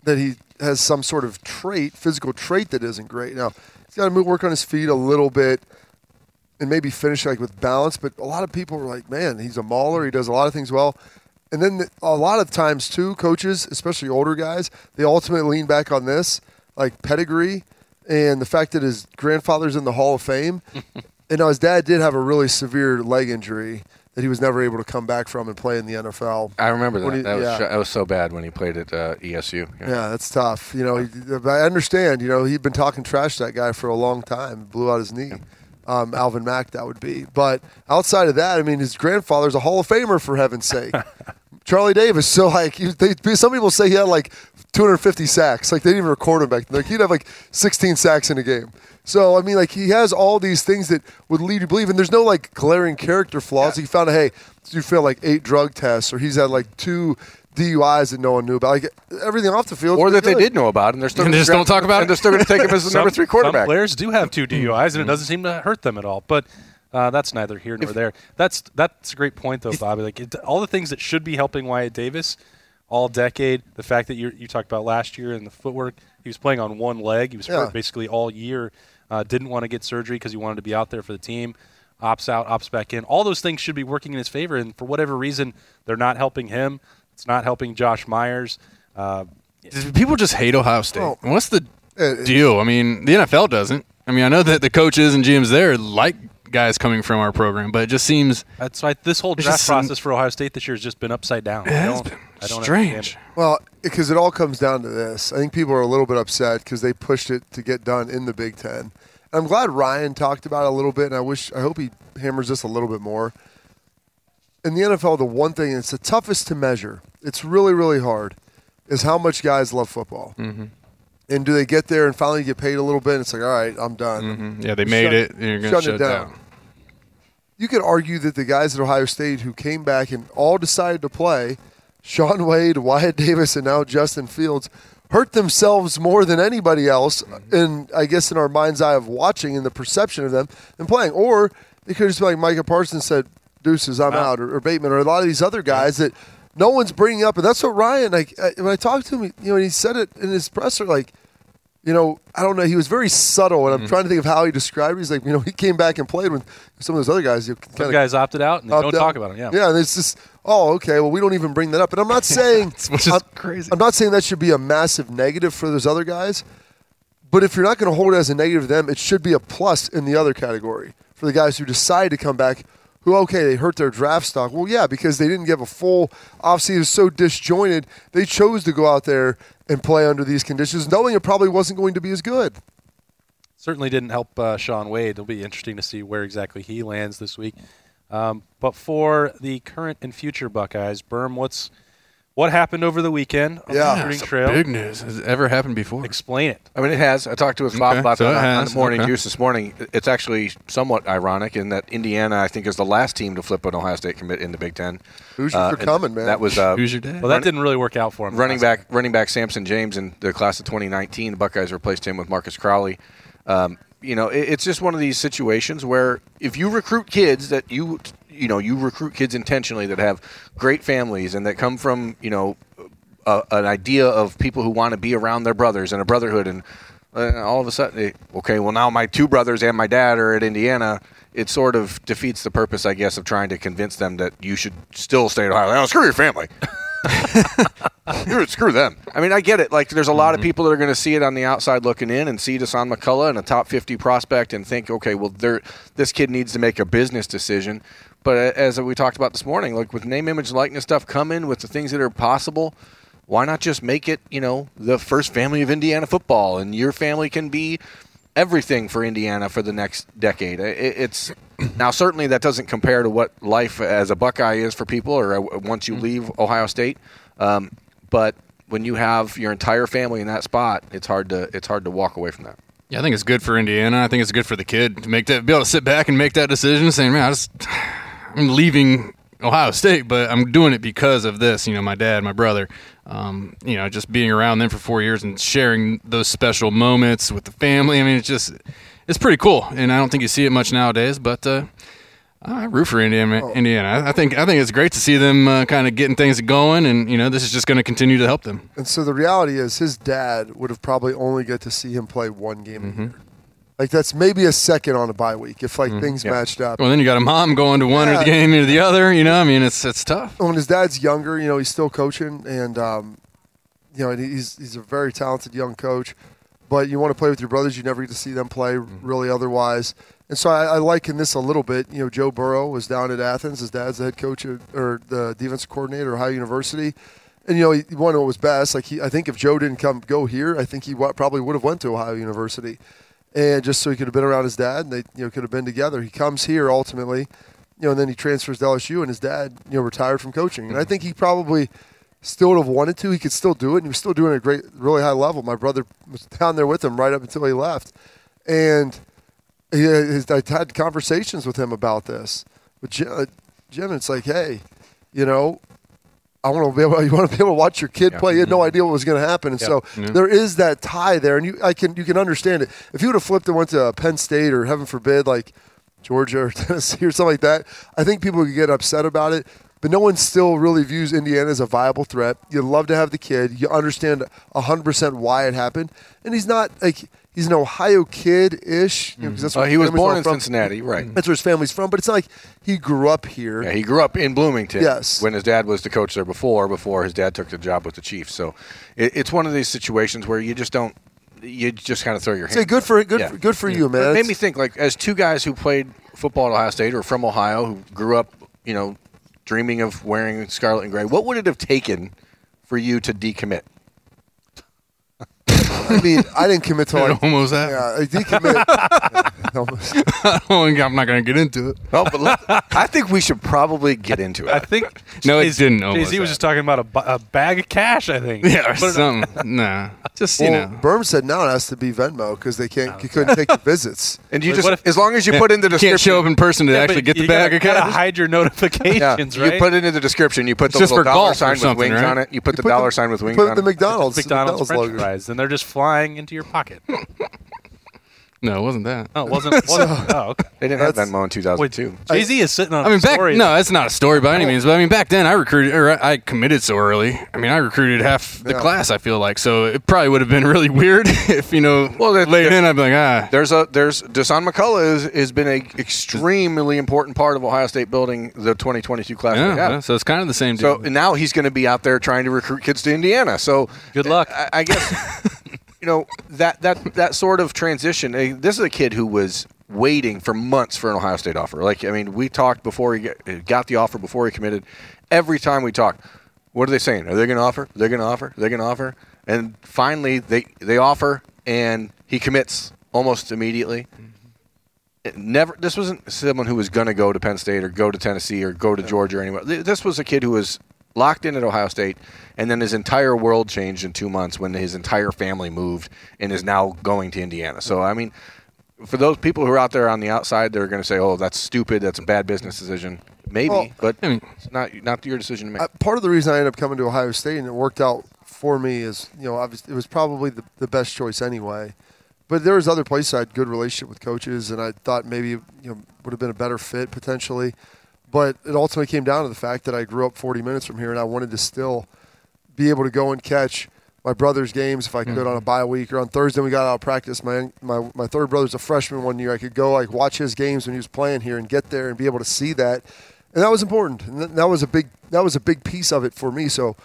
that he has some sort of trait, physical trait that isn't great. Now he's got to move, work on his feet a little bit, and maybe finish like with balance. But a lot of people are like, man, he's a mauler. He does a lot of things well. And then the, a lot of times too, coaches, especially older guys, they ultimately lean back on this, like pedigree and the fact that his grandfather's in the Hall of Fame. and now his dad did have a really severe leg injury that he was never able to come back from and play in the NFL. I remember that. He- that, was, yeah. that was so bad when he played at uh, ESU. Yeah, that's tough. You know, he, I understand. You know, he'd been talking trash to that guy for a long time. Blew out his knee. Um, Alvin Mack, that would be. But outside of that, I mean, his grandfather's a Hall of Famer for heaven's sake. Charlie Davis. So like, you- they, some people say he had like 250 sacks. Like they didn't even record him back then. Like he'd have like 16 sacks in a game. So I mean, like he has all these things that would lead you to believe, and there's no like glaring character flaws. He found, hey, you failed like eight drug tests, or he's had like two DUIs that no one knew about. Like everything off the field, Or that they did know about, and they're still And gonna just don't talk about it. and they're still going to take him as the number three quarterback. Some players do have two DUIs, and it doesn't seem to hurt them at all. But uh, that's neither here nor there. That's that's a great point, though, Bobby. Like it, all the things that should be helping Wyatt Davis all decade. The fact that you you talked about last year and the footwork, he was playing on one leg. He was Yeah. hurt basically all year. uh, didn't want to get surgery because he wanted to be out there for the team. Opts out, opts back in. All those things should be working in his favor, and for whatever reason, they're not helping him. It's not helping Josh Myers. Uh, People just hate Ohio State. Oh. What's the Uh, deal? I mean, the NFL doesn't. I mean, I know that the coaches and GMs there like guys coming from our program, but it just seems that's why this whole draft just some- process for Ohio State this year has just been upside down. It I has don't, been I don't strange. understand it. Well, because it all comes down to this. I think people are a little bit upset because they pushed it to get done in the Big Ten. I'm glad Ryan talked about it a little bit, and I wish, I hope he hammers this a little bit more. In the NFL, the one thing it's the toughest to measure. It's really, really hard. Is how much guys love football, mm-hmm. and do they get there and finally get paid a little bit? And it's like, all right, I'm done. Mm-hmm. yeah, they made Shut- it. And you're going to shutting shut it it down. down. You could argue that the guys at Ohio State who came back and all decided to play, Shaun Wade, Wyatt Davis, and now Justin Fields, hurt themselves more than anybody else, in I guess in our mind's eye of watching and the perception of them and playing. Or it could just be like Micah Parsons said, "Deuces, I'm Wow. out," or, or Bateman, or a lot of these other guys that no one's bringing up. And that's what Ryan. Like I, when I talked to him, you know, and he said it in his presser, like you know, I don't know. He was very subtle, and I'm Mm-hmm. trying to think of how he described. it. He's like, you know, he came back and played with some of those other guys. You Some guys opted out and they don't out. talk about it. Yeah. yeah, and it's just, oh, okay. Well, we don't even bring that up. And I'm not saying, Which is I'm, crazy. I'm not saying that should be a massive negative for those other guys. But if you're not going to hold it as a negative to them, it should be a plus in the other category for the guys who decide to come back. Who okay, they hurt their draft stock. Well, yeah, because they didn't give a full offseason. So disjointed. They chose to go out there and play under these conditions, knowing it probably wasn't going to be as good. certainly didn't help uh, Shaun Wade. It'll be interesting to see where exactly he lands this week. Um, but for the current and future Buckeyes, Birm, what's what happened over the weekend on Yeah. the Yeah, recruiting trail? big news. Has it ever happened before? Explain it. I mean, it has. I talked to with Bob Okay, about so that it on, on the morning okay. juice this morning. It's actually somewhat ironic in that Indiana, I think, is the last team to flip an Ohio State commit in the Big Ten. Who's Uh, for coming, man? That was uh, Who's your dad? Well, that didn't really work out for him. running last back running back Sampson James in the class of 2019. The Buckeyes replaced him with Marcus Crowley. Um, you know, it, it's just one of these situations where if you recruit kids that you you know you recruit kids intentionally that have great families and that come from you know a, an idea of people who want to be around their brothers and a brotherhood and uh, all of a sudden okay well now my two brothers and my dad are at indiana. It sort of defeats the purpose i guess of trying to convince them that you should still stay at ohio. Oh, screw your family. Screw them. I mean i get it. Like there's a lot of people that are going to see it on the outside looking in and see Dasan mccullough and a top 50 prospect and think okay well this kid needs to make a business decision but as we talked about this morning like with name image likeness stuff coming with the things that are possible why not just make it, you know, the first family of Indiana football, and your family can be everything for Indiana for the next decade. It's now certainly that doesn't compare to what life as a Buckeye is for people, or uh, once you leave Ohio State. Um, but when you have your entire family in that spot, it's hard to it's hard to walk away from that. Yeah, I think it's good for Indiana. I think it's good for the kid to make that, be able to sit back and make that decision, saying, "Man, I just, I'm leaving Ohio State, but I'm doing it because of this." You know, my dad, my brother. Um, you know, just being around them for four years and sharing those special moments with the family. I mean, it's just, it's pretty cool, and I don't think you see it much nowadays. But uh, I root for Indiana. Oh. Indiana. I, I think I think it's great to see them uh, kind of getting things going, and you know, this is just going to continue to help them. And so the reality is, his dad would have probably only get to see him play one game Mm-hmm. a year. Like that's maybe a second on a bye week if like things Yeah. matched up. Well, then you got a mom going to one or the game or the other. You know, I mean, it's it's tough. When his dad's younger, you know, he's still coaching, and um, you know, and he's he's a very talented young coach. But you want to play with your brothers, you never get to see them play Mm-hmm. really otherwise. And so I, I liken this a little bit. You know, Joe Burrow was down at Athens. His dad's the head coach at, or the defensive coordinator at Ohio University. And you know, he, wanted what was best. Like he, I think if Joe didn't come go here, I think he wa- probably would have went to Ohio University, and just so he could have been around his dad, and they you know could have been together. He comes here ultimately, you know, and then he transfers to LSU, and his dad you know retired from coaching, and I think he probably still would have wanted to. He could still do it, and he was still doing it at a great, really high level. My brother was down there with him right up until he left, and he, his, I had conversations with him about this. But Jim, uh, Jim, it's like, hey, you know, I want to be able. You want to be able to watch your kid play. You had no mm-hmm. idea what was going to happen, and so Yeah. there is that tie there, and you, I can, you can understand it. If you would have flipped and went to Penn State or heaven forbid, like Georgia or Tennessee or something like that, I think people could get upset about it. But no one still really views Indiana as a viable threat. You love to have the kid. You understand 100% why it happened. And he's not like he's an Ohio kid ish. You know, Uh, he was born in from. Cincinnati, right? That's where his family's from, but it's not like he grew up here. Yeah, he grew up in Bloomington. Yes. When his dad was the coach there before, before his dad took the job with the Chiefs. So it, it's one of these situations where you just don't, you just kind of throw your hands. Say good for good Yeah. for, good for you, man. It made me think, like, as two guys who played football at Ohio State or from Ohio, who grew up, you know, dreaming of wearing scarlet and gray, what would it have taken for you to decommit? I mean, I didn't commit to It like almost happened. Yeah, I decommit. Almost. I'm not going to get into it. Well, but let, I think we should probably get into it. I think No, it didn't almost Jay-Z was just talking about a, bu- a bag of cash. I think. Yeah, or Put something. nah, just you well, know. Birm said now it has to be Venmo because they can't, oh, he couldn't take the visits. And you Like, just, if- as long as you put in the description, can't show up in person to Yeah, actually get the bag gotta, of gotta cash. hide your notifications, yeah, right? you put it in the description. You put the little dollar sign with wings right? on it. You put the dollar sign with wings Put on the it. McDonald's, the McDonald's, French logo. fries, and they're just flying into your pocket. No, it wasn't that. Oh, it wasn't. wasn't oh, okay. They didn't have That's- Venmo in 2002. Jay Z is sitting on. I mean, a back story no, it's not a story by any means, but I mean, back then I recruited or I committed so early. I mean, I recruited half the Yeah. class. I feel like so it probably would have been really weird if you know. Well, that- late in, I'd be like, ah, There's a there's Dasan McCullough is, has been a extremely important part of Ohio State building the 2022 class. yeah, we have. yeah, So it's kind of the same. So deal. now he's going to be out there trying to recruit kids to Indiana. So Good luck. I, I guess you know that that that sort of transition. eh, This is a kid who was waiting for months for an Ohio State offer. Like I mean, we talked before he got, got the offer before he committed. Every time we talk, what are they saying? Are they going to offer? They're going to offer. They're going to offer. And finally, they they offer, and he commits almost immediately. It never. This wasn't someone who was going to go to Penn State or go to Tennessee or go to Georgia or anywhere. This was a kid who was locked in at Ohio State, and then his entire world changed in two months when his entire family moved and is now going to Indiana. So I mean, for those people who are out there on the outside, they're going to say, "Oh, that's stupid. That's a bad business decision." Maybe, Well, but I mean- it's not not your decision to make. Uh, part of the reason I ended up coming to Ohio State and it worked out for me is, you know, obviously it was probably the, the best choice anyway. But there was other places I had good relationship with coaches, and I thought maybe you know would have been a better fit potentially. But it ultimately came down to the fact that I grew up 40 minutes from here, and I wanted to still be able to go and catch my brother's games if I could mm-hmm. on a bye week or on Thursday. We got out of practice. My my my third brother's a freshman one year. I could go like watch his games when he was playing here and get there and be able to see that, and that was important. And that was a big that was a big piece of it for me. So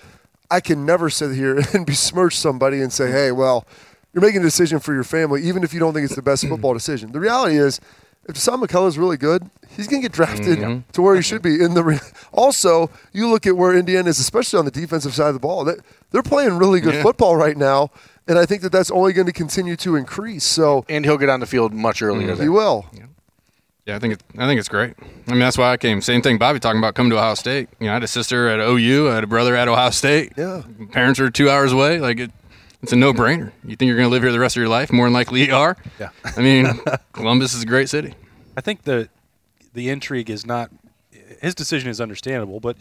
I can never sit here and besmirch somebody and say, hey, well, you're making a decision for your family, even if you don't think it's the best football decision. The reality is, if Sam McCullough is really good, he's going to get drafted mm-hmm. to where he should be. In the re- also, you look at where Indiana is, especially on the defensive side of the ball. They, they're playing really good Yeah. football right now, and I think that that's only going to continue to increase. So and he'll get on the field much earlier. Mm, he than will. Yeah, I think it, I think it's great. I mean, that's why I came. Same thing, Bobby talking about coming to Ohio State. You know, I had a sister at OU, I had a brother at Ohio State. Yeah. parents are two hours away. Like it, it's a no brainer. You think you're going to live here the rest of your life? More than likely, you are. Yeah. I mean, Columbus is a great city. I think the the intrigue is not his decision is understandable, but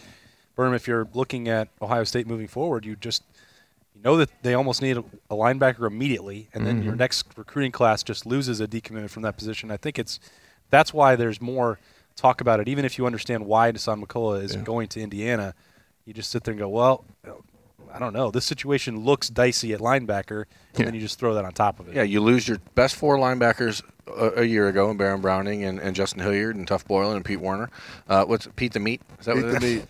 Birm, if you're looking at Ohio State moving forward, you just you know that they almost need a, a linebacker immediately, and then your mm-hmm. next recruiting class just loses a decommitment from that position. I think it's that's why there's more talk about it. Even if you understand why Dasan McCullough is going to Indiana, you just sit there and go, well. I don't know. This situation looks dicey at linebacker, and Yeah. then you just throw that on top of it. Yeah, you lose your best four linebackers a, a year ago in Baron Browning and, and Justin Hilliard and Tuf Borland and Pete Werner. Uh, what's Pete the Meat? Is that Pete what it the is? Meat.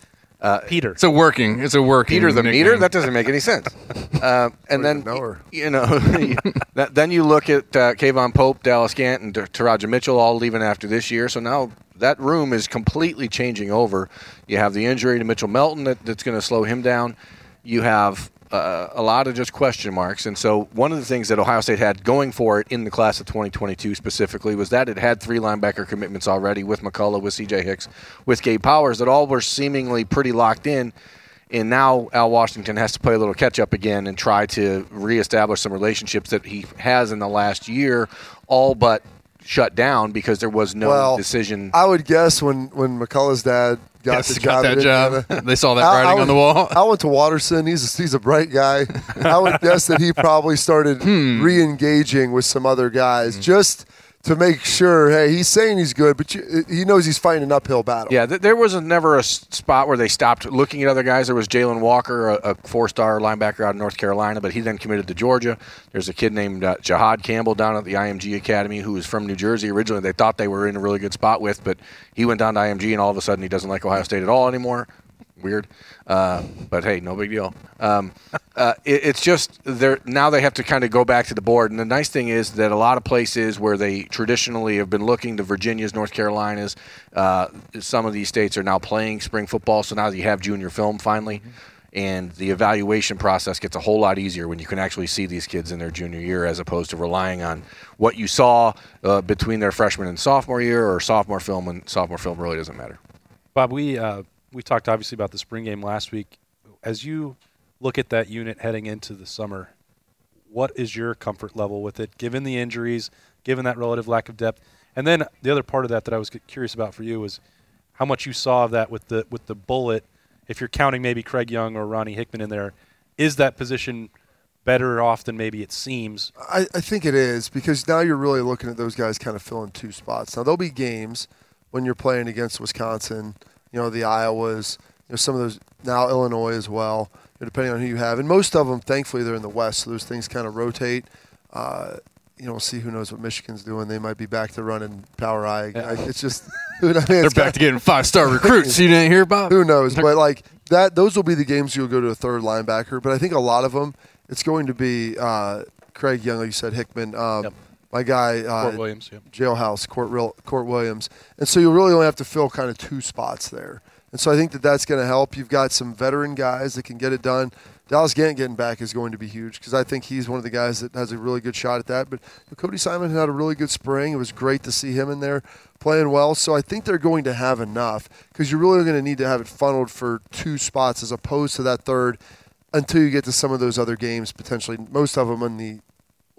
Peter. It's a working. It's a working. Peter the nickname. meter? That doesn't make any sense. Uh, and then even know you know, that, then you look at uh, K'Vaughan Pope, Dallas Gant, and Teradja Mitchell all leaving after this year. So now that room is completely changing over. You have the injury to Mitchell Melton that, that's going to slow him down. You have uh, a lot of just question marks. And so one of the things that Ohio State had going for it in the class of 2022 specifically was that it had three linebacker commitments already with McCullough, with C.J. Hicks, with Gabe Powers that all were seemingly pretty locked in. And now Al Washington has to play a little catch up again and try to reestablish some relationships that he has in the last year, all but shut down because there was no well, decision. I would guess when when McCullough's dad got got job, that job. They saw that I- I writing on the wall. I went to Waterson. He's a, he's a bright guy. I would guess that he probably started Hmm. re-engaging with some other guys just to make sure. Hey, he's saying he's good, but you, he knows he's fighting an uphill battle. Yeah, th- there was never a spot where they stopped looking at other guys. There was Jalen Walker, a, a four-star linebacker out of North Carolina, but he then committed to Georgia. There's a kid named uh, Jihaad Campbell down at the IMG Academy who was from New Jersey originally. They thought they were in a really good spot with, but he went down to IMG, and all of a sudden he doesn't like Ohio State at all anymore. Weird, uh, but hey, no big deal. Um, uh, it, it's just they're now they have to kind of go back to the board. And the nice thing is that a lot of places where they traditionally have been looking, the Virginias, North Carolinas, uh, some of these states are now playing spring football. So now you have junior film finally. And the evaluation process gets a whole lot easier when you can actually see these kids in their junior year as opposed to relying on what you saw uh, between their freshman and sophomore year or sophomore film, and sophomore film really doesn't matter. Bob, we uh, we talked obviously about the spring game last week. As you look at that unit heading into the summer, what is your comfort level with it, given the injuries, given that relative lack of depth? And then the other part of that that I was curious about for you was how much you saw of that with the with the bullet. If you're counting maybe Craig Young or Ronnie Hickman in there, is that position better off than maybe it seems? I, I think it is because now you're really looking at those guys kind of filling two spots. Now there'll be games when you're playing against Wisconsin, you know the Iowas, you know some of those now Illinois as well, you know, depending on who you have, and most of them, thankfully, they're in the West, so those things kind of rotate. Uh, you know, we'll see who knows what Michigan's doing. They might be back to running power I. I it's just I mean, They're back got- to getting five star recruits. You didn't hear about? Who knows? But like that, those will be the games you'll go to a third linebacker. But I think a lot of them, it's going to be uh, Craig Young, like you said, Hickman. Um, My guy, uh, Kourt Williams, yep. Jailhouse, Kourt, Real, Kourt Williams, and so you really only have to fill kind of two spots there. And so I think that that's going to help. You've got some veteran guys that can get it done. Dallas Gant getting back is going to be huge because I think he's one of the guys that has a really good shot at that. But Cody Simon had a really good spring. It was great to see him in there playing well. So I think they're going to have enough because you're really going to need to have it funneled for two spots as opposed to that third until you get to some of those other games potentially. Most of them in the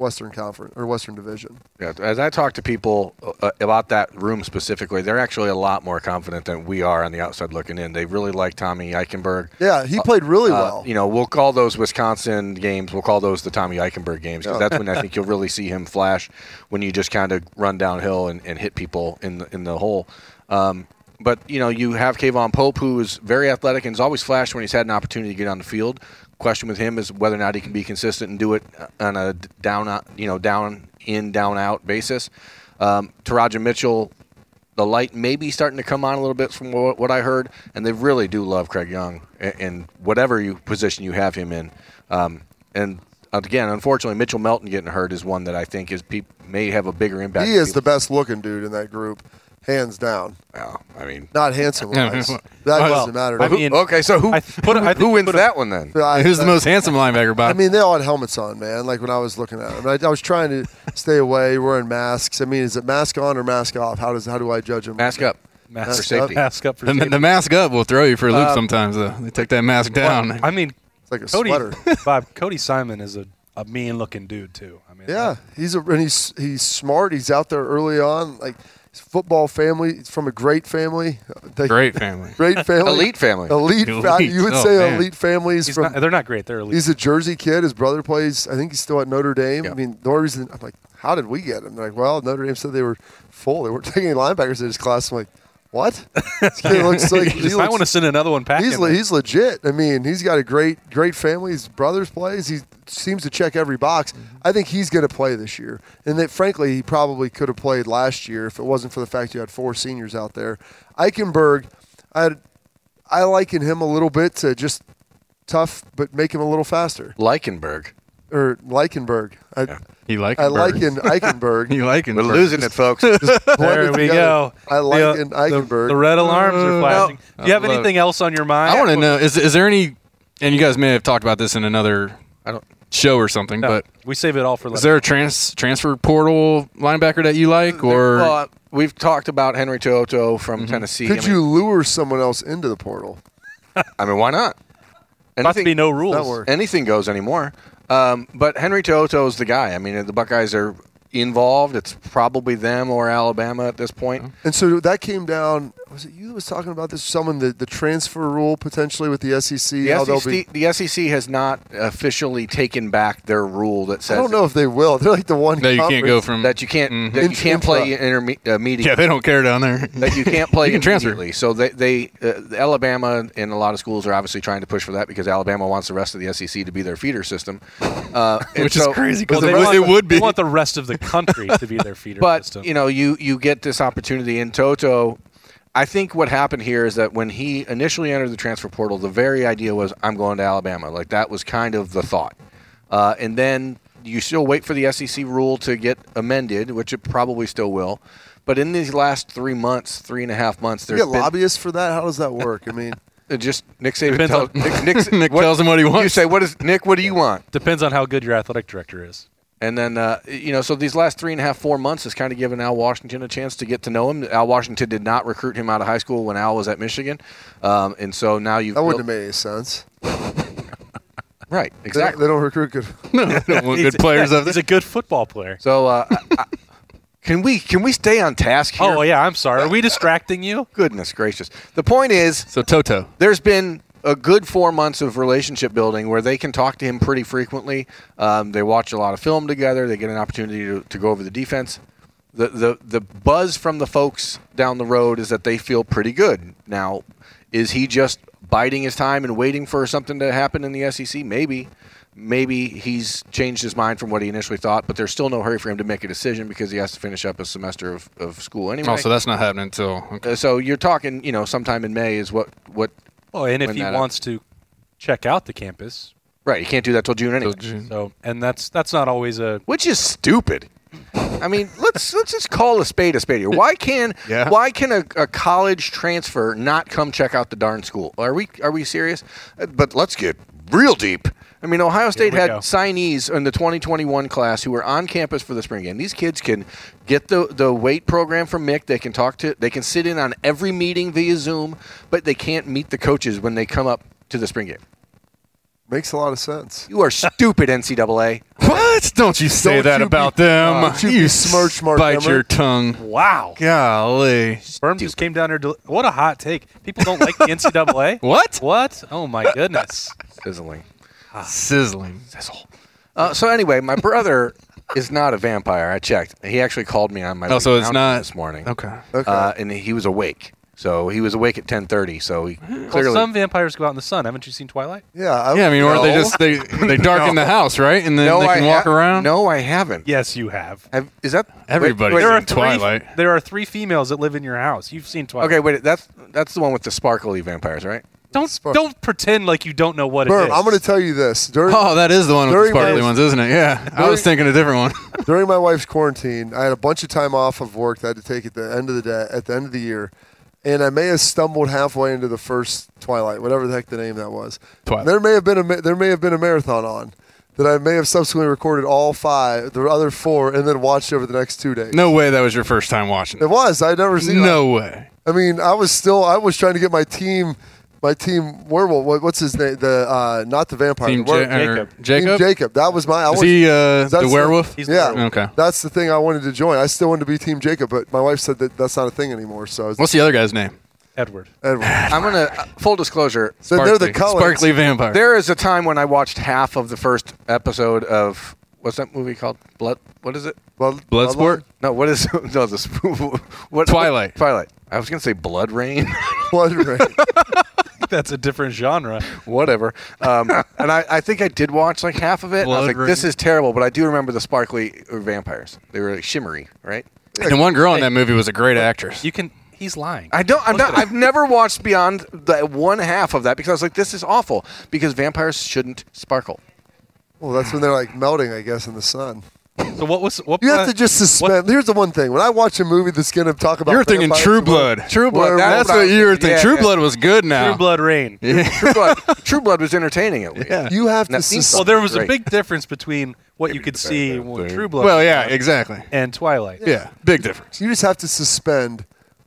Western Conference or Western Division. Yeah, as I talk to people uh, about that room specifically, they're actually a lot more confident than we are on the outside looking in. They really like Tommy Eichenberg. Yeah, he played really Uh, well. you know, we'll call those Wisconsin games. We'll call those the Tommy Eichenberg games because Yeah. that's when I think you'll really see him flash when you just kind of run downhill and, and hit people in the, in the hole. Um, but you know, you have K'Vaughan Pope, who is very athletic and has always flashed when he's had an opportunity to get on the field. Question with him is whether or not he can be consistent and do it on a down, you know, down in, down out basis. Um, Teradja Mitchell, the light may be starting to come on a little bit from what, what I heard, and they really do love Craig Young in, whatever you position you have him in. Um, and again, unfortunately, Mitchell Melton getting hurt is one that I think is may have a bigger impact. He is the best looking dude in that group, hands down. Well, I mean, not handsome wise. that Well, doesn't matter. I mean- okay, so who I put, I who wins that one then? I- Who's the I- most handsome linebacker, Bob? I mean, they all had helmets on, man. Like when I was looking at them, I, I was trying to stay away, wearing masks. I mean, is it mask on or mask off? How does how do I judge them? Mask up. Mask for safety. Mask up for the, safety. the mask up will throw you for a loop Uh, sometimes. Though. They take that mask down. Well, I mean, It's like a Cody, sweater. Bob, Cody Simon is a, a mean looking dude too. I mean, Yeah, he's a and he's he's smart. He's out there early on. Like his football family, It's from a great family. They- Great family. great family, Elite family. elite. fa- Elite. You would Oh, say man. elite families He's from. not, they're not great. They're elite. He's a Jersey kid. His brother plays. I think he's still at Notre Dame. Yeah. I mean, the only reason I'm like, how did we get him? They're like, well, Notre Dame said they were full. They weren't taking any linebackers in his class. I'm like, what? This kid looks like he you just might want to send another one back. He's le- he's legit. I mean, he's got a great great family. His brothers plays. He seems to check every box. Mm-hmm. I think he's going to play this year, and that frankly, he probably could have played last year if it wasn't for the fact you had four seniors out there. Eichenberg, I I liken him a little bit to just tough, but make him a little faster. Leichenberg. Or Leichenberg. I, He like I liken Eichenberg. He liking. We're losing it, folks. There blended we together. go. I The, liken the, Eichenberg. the red alarms are Uh, flashing. Do you have anything it. else on your mind? I want to know is is there any? And you guys may have talked about this in another I don't. show or something, No, but we save it all for is there a trans transfer portal linebacker that you like, or well, uh, we've talked about Henry To'oTo'o from Tennessee. Could I mean, you lure someone else into the portal? I mean, why not? About to be no rules. Anything goes anymore. Um, but Henry To'oTo'o is the guy. I mean, the Buckeyes are involved. It's probably them or Alabama at this point. And so that came down was it you that was talking about this? Someone the, the transfer rule potentially with the SEC. The how SEC, be. the SEC has not officially taken back their rule that I don't know if they will. They're like the one That you can't go from that you can't Mhm. that you can't play intra. interme- uh. Yeah, they don't care down there. that you can't play You can transfer. immediately. So they, they uh, Alabama and a lot of schools are obviously trying to push for that because Alabama wants the rest of the SEC to be their feeder system, uh, Which so- is crazy because they it would be. They want the rest of the country to be their feeder But system. you know, you you get this opportunity in To'oTo'o. I think what happened here is that when he initially entered the transfer portal, the very idea was I'm going to Alabama. Like that was kind of the thought, uh, and then you still wait for the SEC rule to get amended, which it probably still will. But in these last three months, three and a half months, You there's get been, lobbyists for that. How does that work? I mean, Just Nick Saban tells on- Nick, Nick what- tells him what he wants. You say, "What is Nick? What do you want?" Depends on how good your athletic director is. And then uh, you know, so these last three and a half, four months has kind of given Al Washington a chance to get to know him. Al Washington did not recruit him out of high school when Al was at Michigan, um, and so now you've. that wouldn't have made any sense. right exactly. They don't recruit good. no, they don't want good players yeah, up He's a good football player. So uh, I, I, can we can we stay on task here? Oh yeah, I'm sorry. Are we distracting you? Goodness gracious! The point is, So To'oTo'o. there's been a good four months of relationship building where they can talk to him pretty frequently. Um, they watch a lot of film together. They get an opportunity to, to go over the defense. The, the the buzz from the folks down the road is that they feel pretty good. Now, is he just biding his time and waiting for something to happen in the SEC? Maybe. Maybe he's changed his mind from what he initially thought, but there's still no hurry for him to make a decision because he has to finish up a semester of, of school anyway. Oh, so that's not happening until. Okay. Uh, so you're talking, you know, sometime in May is what what Oh, and if he that wants to check out the campus, right. You can't do that till June anyway. Till June. so and that's that's not always a which is stupid. I mean, let's let's just call a spade a spade here. Why can Yeah. why can a, a college transfer not come check out the darn school? Are we are we serious? Uh, But let's get real deep. I mean, Ohio State had go. signees in the 2021 class who were on campus for the spring game. These kids can get the the weight program from Mick. They can talk to. They can sit in on every meeting via Zoom, but they can't meet the coaches when they come up to the spring game. Makes a lot of sense. You are stupid, NCAA. What? Don't you say Don't that you about be- them. don't you you besmirch Mark bite Emmert. your tongue. wow. Golly. Sperm just came down here. To, what a hot take! People don't like the NCAA. What? What? Oh my goodness! Sizzling. Sizzling. Sizzle. Uh, so anyway, my brother is not a vampire. I checked. He actually called me on my Oh, so it's down not- this morning. Okay. Okay. Uh, and he was awake. So he was awake at 10:30. So he Well, clearly some vampires go out in the sun. Haven't you seen Twilight? yeah. I, Yeah, I mean, or they No. just they they darken the house, right? And then no, they can I walk ha- around. No, I haven't. Yes, you have. Have, is that Everybody's Wait, There are in three. There are three females that live in your house. You've seen Twilight. okay, wait. That's that's the one with the sparkly vampires, right? Don't Spark- don't pretend like you don't know what it Birm, is. I'm going to tell you this. During, Oh, that is the one with the sparkly my- ones, isn't it? Yeah. I was thinking a different one. during my wife's quarantine, I had a bunch of time off of work that I had to take at the end of the day, at the end of the year, and I may have stumbled halfway into the first Twilight, whatever the heck the name that was. Twilight. There may have been a there may have been a marathon on that I may have subsequently recorded all five, the other four, and then watched over the next two days. No way that was your first time watching It it. was. I'd never seen. It. No way. I mean, I was still. I was trying to get my team. My team werewolf. What, what's his name? The uh, not the vampire. Team the were- Jacob. Jacob? Team Jacob. That was my. I Is was, he uh, that's the the- werewolf? He's the yeah. werewolf. Okay. That's the thing I wanted to join. I still wanted to be Team Jacob, but my wife said that that's not a thing anymore. So I was What's the other guy's name? Edward. Edward. I'm gonna uh, full disclosure. So they're the Sparkly. colors. Sparkly vampire. There is a time when I watched half of the first episode of what's that movie called? Blood. What is it? Blood, Bloodsport? No, what is no this? What Twilight. Twilight. I was gonna say Blood Rain. Blood Rain. That's a different genre. whatever. Um, and I, I think I did watch like half of it. and I was Blood like, this Rain. is terrible, but I do remember the sparkly vampires. They were like shimmery, right? and one girl in that movie was a great actress. You can. He's lying. I don't. I'm Look not. at it. I've never watched beyond the one half of that because I was like, this is awful because vampires shouldn't sparkle. well, that's when they're like melting, I guess, in the sun. So what was what? You have uh, to just suspend. Here's the one thing: when I watch a movie that's going to talk about, You're thinking True and Blood. True Blood. where- That's I what you were thinking. yeah, True yeah. Blood was good now. True Blood Rain. True Blood. True Blood was entertaining at least. Yeah. You have to That theme suspend. Well, there was a big difference between what you could see in True Blood Well, yeah, exactly. and Twilight. Yeah, big difference. you just have to suspend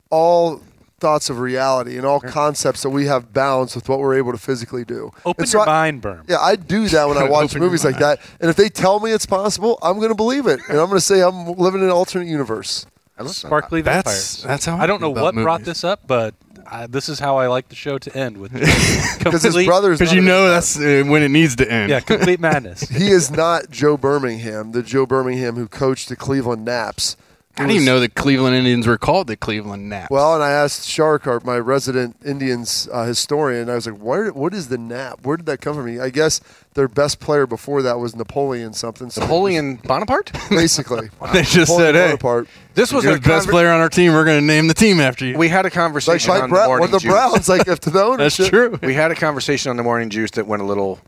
all thoughts of reality and all concepts that we have bounds with what we're able to physically do. Open And so your I- mind, Birm. Yeah, I do that when I watch movies like that. And if they tell me it's possible, I'm going to believe it. And I'm going to say I'm living in an alternate universe. I listen- Sparkly That's- vampires. that's how I I don't know feel about what brought this up, but I, this is how I like the show to end with. Because his complete- brother's Because you know that's uh, when it needs to end. Yeah, complete madness. he is not Joe Birmingham, the Joe Birmingham who coached the Cleveland Naps. I didn't even know the Cleveland Indians were called the Cleveland Naps. Well, and I asked Shark, our, my resident Indians uh, historian, I was like, Where, what is the Nap? Where did that come from? I guess their best player before that was Napoleon something. So Napoleon Bonaparte. basically. they just Napoleon said, "Hey, Bonaparte. This was you're a the best player on our team. We're going to name the team after you." We had a Like conversation Mike on Brown, the morning one of the. Browns, like if to the That's true. We had a conversation on the morning juice that went a little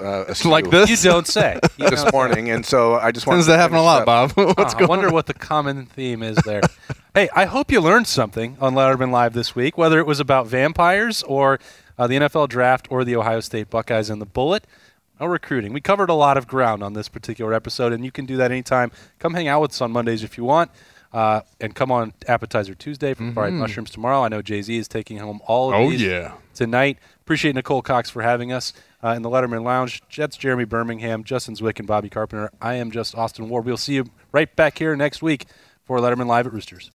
uh, like this. You don't say. You this don't morning, and so I just wanted Tends to to happen a lot, up. Bob. What's Huh, I wonder on? what the common theme is there. hey, I hope you learned something on Lettermen Live this week, whether it was about vampires or uh, the NFL draft or the Ohio State Buckeyes and the Bullet. No recruiting. We covered a lot of ground on this particular episode, and you can do that anytime. Come hang out with us on Mondays if you want. Uh, and come on Appetizer Tuesday for fried mushrooms tomorrow. I know Jay Z is taking home all of Oh, these yeah. tonight. Appreciate Nicole Cox for having us uh, in the Letterman Lounge. Jets Jeremy Birmingham, Justin Zwick, and Bobby Carpenter. I am just Austin Ward. We'll see you right back here next week for Lettermen Live at Roosters.